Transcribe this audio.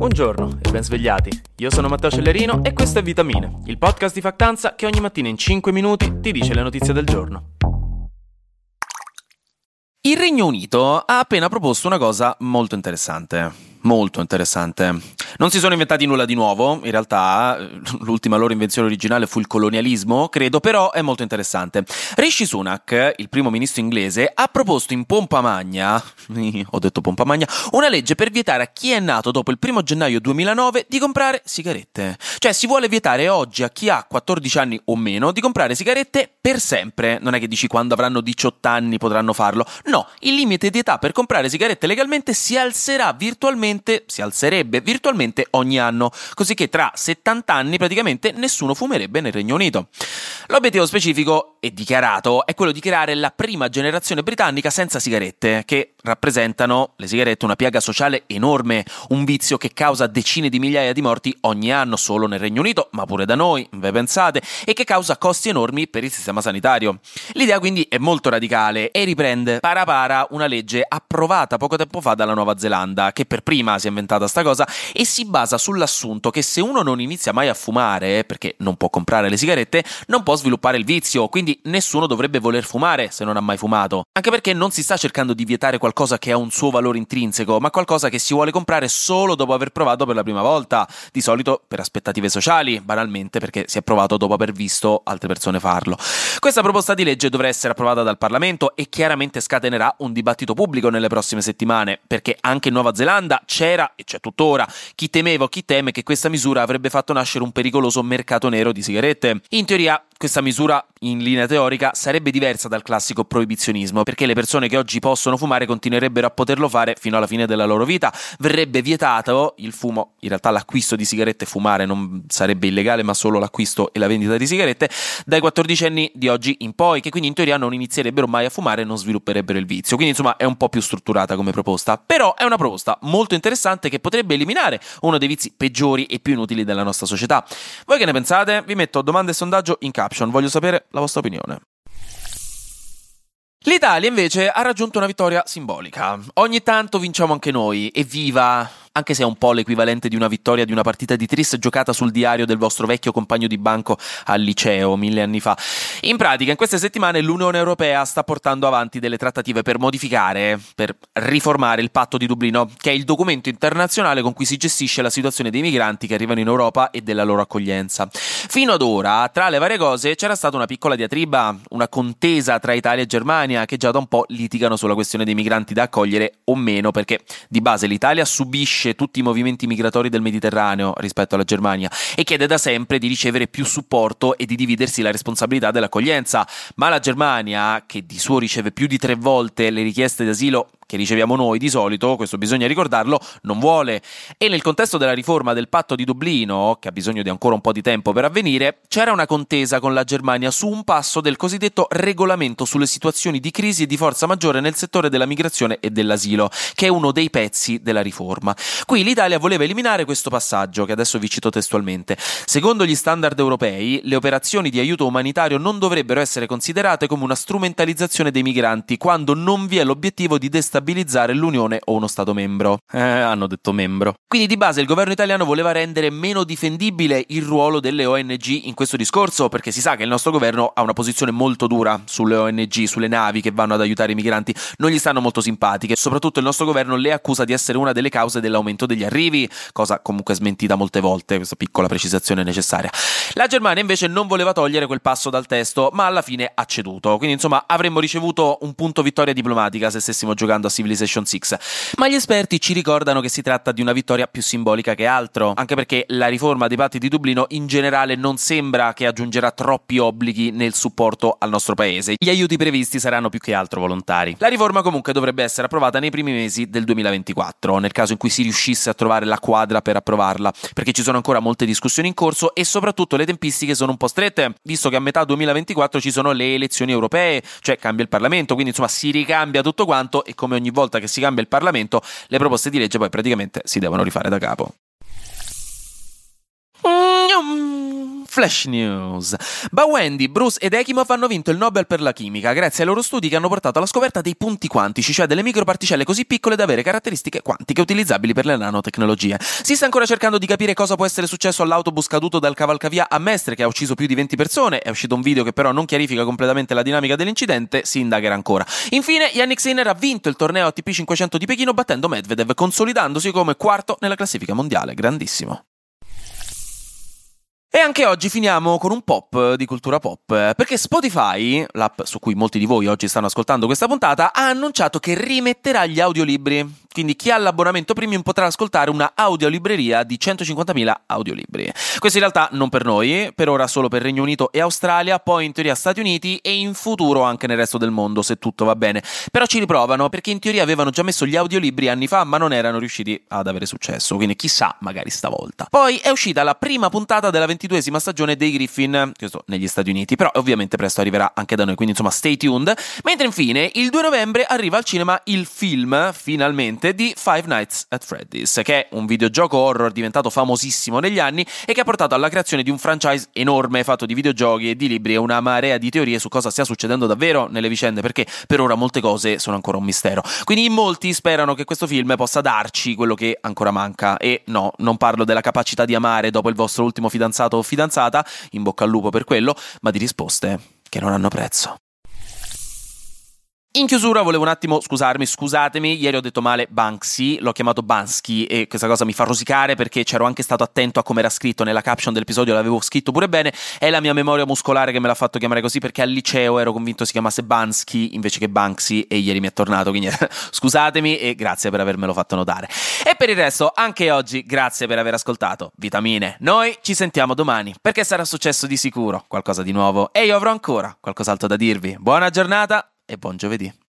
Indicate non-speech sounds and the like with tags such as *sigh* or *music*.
Buongiorno e ben svegliati. Io sono Matteo Cellerino e questo è Vitamine, il podcast di Factanza che ogni mattina in 5 minuti ti dice le notizie del giorno. Il Regno Unito ha appena proposto una cosa molto interessante. Molto interessante. Non si sono inventati nulla di nuovo, in realtà eh, l'ultima loro invenzione originale fu il colonialismo, credo, però è molto interessante. Rishi Sunak, il primo ministro inglese, ha proposto in pompa magna, *laughs* ho detto pompa magna, una legge per vietare a chi è nato dopo il 1 gennaio 2009 di comprare sigarette. Cioè si vuole vietare oggi a chi ha 14 anni o meno di comprare sigarette per sempre. Non è che dici quando avranno 18 anni potranno farlo. No, il limite di età per comprare sigarette legalmente si alzerà virtualmente, si alzerebbe virtualmente praticamente ogni anno, così che tra 70 anni praticamente nessuno fumerebbe nel Regno Unito. L'obiettivo specifico e dichiarato è quello di creare la prima generazione britannica senza sigarette, che rappresentano le sigarette una piaga sociale enorme, un vizio che causa decine di migliaia di morti ogni anno solo nel Regno Unito, ma pure da noi, ve pensate, e che causa costi enormi per il sistema sanitario. L'idea quindi è molto radicale e riprende para para una legge approvata poco tempo fa dalla Nuova Zelanda, che per prima si è inventata sta cosa e si basa sull'assunto che se uno non inizia mai a fumare, perché non può comprare le sigarette, non può sviluppare il vizio, quindi nessuno dovrebbe voler fumare se non ha mai fumato. Anche perché non si sta cercando di vietare qualcosa che ha un suo valore intrinseco, ma qualcosa che si vuole comprare solo dopo aver provato per la prima volta, di solito per aspettative sociali, banalmente perché si è provato dopo aver visto altre persone farlo. Questa proposta di legge dovrà essere approvata dal Parlamento e chiaramente scatenerà un dibattito pubblico nelle prossime settimane, perché anche in Nuova Zelanda c'era e c'è tuttora chi temeva o chi teme che questa misura avrebbe fatto nascere un pericoloso mercato nero di sigarette. In teoria questa misura, in linea teorica, sarebbe diversa dal classico proibizionismo, perché le persone che oggi possono fumare continuerebbero a poterlo fare fino alla fine della loro vita. Verrebbe vietato il fumo, in realtà l'acquisto di sigarette fumare non sarebbe illegale, ma solo l'acquisto e la vendita di sigarette, dai 14 anni di oggi in poi, che quindi in teoria non inizierebbero mai a fumare e non svilupperebbero il vizio. Quindi insomma è un po' più strutturata come proposta, però è una proposta molto interessante che potrebbe eliminare uno dei vizi peggiori e più inutili della nostra società. Voi che ne pensate? Vi metto domande e sondaggio in caption, voglio sapere la vostra opinione. L'Italia invece ha raggiunto una vittoria simbolica. Ogni tanto vinciamo anche noi, evviva! Anche se è un po' l'equivalente di una vittoria di una partita di tris giocata sul diario del vostro vecchio compagno di banco al liceo mille anni fa. In pratica, in queste settimane l'Unione Europea sta portando avanti delle trattative per modificare, per riformare il patto di Dublino, che è il documento internazionale con cui si gestisce la situazione dei migranti che arrivano in Europa e della loro accoglienza. Fino ad ora, tra le varie cose, c'era stata una piccola diatriba, una contesa tra Italia e Germania, che già da un po' litigano sulla questione dei migranti da accogliere o meno, perché di base l'Italia subisce gestisce tutti i movimenti migratori del Mediterraneo rispetto alla Germania e chiede da sempre di ricevere più supporto e di dividersi la responsabilità dell'accoglienza, ma la Germania, che di suo riceve più di tre volte le richieste d'asilo che riceviamo noi di solito, questo bisogna ricordarlo, non vuole. E nel contesto della riforma del patto di Dublino, che ha bisogno di ancora un po' di tempo per avvenire, c'era una contesa con la Germania su un passo del cosiddetto regolamento sulle situazioni di crisi e di forza maggiore nel settore della migrazione e dell'asilo, che è uno dei pezzi della riforma. Qui l'Italia voleva eliminare questo passaggio, che adesso vi cito testualmente. Secondo gli standard europei, le operazioni di aiuto umanitario non dovrebbero essere considerate come una strumentalizzazione dei migranti quando non vi è l'obiettivo di destabilizzare destabilizzare l'Unione o uno Stato membro. Eh, hanno detto membro. Quindi di base il governo italiano voleva rendere meno difendibile il ruolo delle ONG in questo discorso, perché si sa che il nostro governo ha una posizione molto dura sulle ONG, sulle navi che vanno ad aiutare i migranti, non gli stanno molto simpatiche, soprattutto il nostro governo le accusa di essere una delle cause dell'aumento degli arrivi, cosa comunque smentita molte volte, questa piccola precisazione necessaria. La Germania invece non voleva togliere quel passo dal testo, ma alla fine ha ceduto, quindi insomma avremmo ricevuto un punto vittoria diplomatica se stessimo giocando a Civilization 6. Ma gli esperti ci ricordano che si tratta di una vittoria più simbolica che altro, anche perché la riforma dei patti di Dublino in generale non sembra che aggiungerà troppi obblighi nel supporto al nostro paese. Gli aiuti previsti saranno più che altro volontari. La riforma comunque dovrebbe essere approvata nei primi mesi del 2024, nel caso in cui si riuscisse a trovare la quadra per approvarla, perché ci sono ancora molte discussioni in corso e soprattutto le tempistiche sono un po' strette, visto che a metà 2024 ci sono le elezioni europee, cioè cambia il Parlamento, quindi insomma si ricambia tutto quanto e come ogni volta che si cambia il Parlamento, le proposte di legge poi praticamente si devono rifare da capo. Flash News. Bawendi, Bruce ed Ekimov hanno vinto il Nobel per la chimica grazie ai loro studi che hanno portato alla scoperta dei punti quantici, cioè delle microparticelle così piccole da avere caratteristiche quantiche utilizzabili per le nanotecnologie. Si sta ancora cercando di capire cosa può essere successo all'autobus caduto dal cavalcavia a Mestre che ha ucciso più di 20 persone, è uscito un video che però non chiarifica completamente la dinamica dell'incidente, si indagherà ancora. Infine, Yannick Sinner ha vinto il torneo ATP 500 di Pechino battendo Medvedev, consolidandosi come quarto nella classifica mondiale. Grandissimo. E anche oggi finiamo con un pop di cultura pop, perché Spotify, l'app su cui molti di voi oggi stanno ascoltando questa puntata, ha annunciato che rimetterà gli audiolibri. Quindi chi ha l'abbonamento premium potrà ascoltare una audiolibreria di 150.000 audiolibri. Questo in realtà non per noi, per ora solo per Regno Unito e Australia, poi in teoria Stati Uniti e in futuro anche nel resto del mondo, se tutto va bene. Però ci riprovano perché in teoria avevano già messo gli audiolibri anni fa, ma non erano riusciti ad avere successo. Quindi chissà, magari stavolta. Poi è uscita la prima puntata della 22esima stagione dei Griffin, questo negli Stati Uniti, però ovviamente presto arriverà anche da noi, quindi insomma stay tuned. Mentre infine il 2 novembre arriva al cinema il film, finalmente di Five Nights at Freddy's, che è un videogioco horror diventato famosissimo negli anni e che ha portato alla creazione di un franchise enorme fatto di videogiochi e di libri e una marea di teorie su cosa stia succedendo davvero nelle vicende, perché per ora molte cose sono ancora un mistero. Quindi in molti sperano che questo film possa darci quello che ancora manca e no, non parlo della capacità di amare dopo il vostro ultimo fidanzato o fidanzata, in bocca al lupo per quello, ma di risposte che non hanno prezzo. In chiusura volevo un attimo scusarmi, scusatemi, ieri ho detto male Banksy, l'ho chiamato Bansky e questa cosa mi fa rosicare perché c'ero anche stato attento a come era scritto nella caption dell'episodio, l'avevo scritto pure bene, è la mia memoria muscolare che me l'ha fatto chiamare così perché al liceo ero convinto si chiamasse Bansky invece che Banksy e ieri mi è tornato, quindi *laughs* scusatemi e grazie per avermelo fatto notare. E per il resto, anche oggi, grazie per aver ascoltato Vitamine. Noi ci sentiamo domani perché sarà successo di sicuro qualcosa di nuovo e io avrò ancora qualcos'altro da dirvi. Buona giornata e buon giovedì.